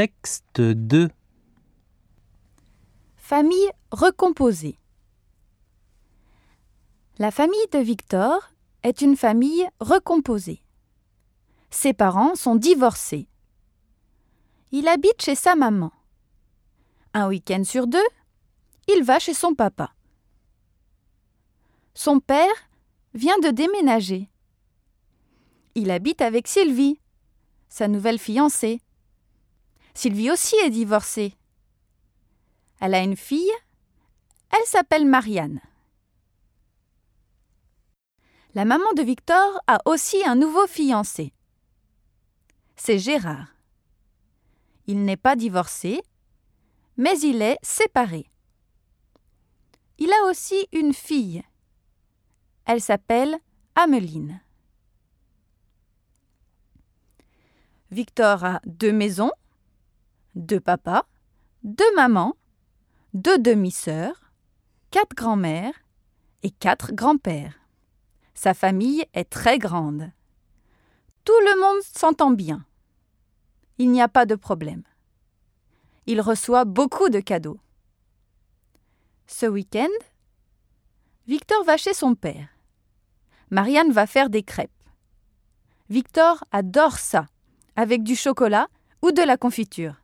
Texte 2 Famille recomposée. La famille de Victor est une famille recomposée. Ses parents sont divorcés. Il habite chez sa maman. Un week-end sur deux, il va chez son papa. Son père vient de déménager. Il habite avec Sylvie, sa nouvelle fiancée. Sylvie aussi est divorcée. Elle a une fille, elle s'appelle Marianne. La maman de Victor a aussi un nouveau fiancé. C'est Gérard. Il n'est pas divorcé, mais il est séparé. Il a aussi une fille. Elle s'appelle Ameline. Victor a deux maisons, deux papas, deux mamans, deux demi-sœurs, quatre grands-mères et quatre grands-pères. Sa famille est très grande. Tout le monde s'entend bien. Il n'y a pas de problème. Il reçoit beaucoup de cadeaux. Ce week-end, Victor va chez son père. Marianne va faire des crêpes. Victor adore ça, avec du chocolat ou de la confiture.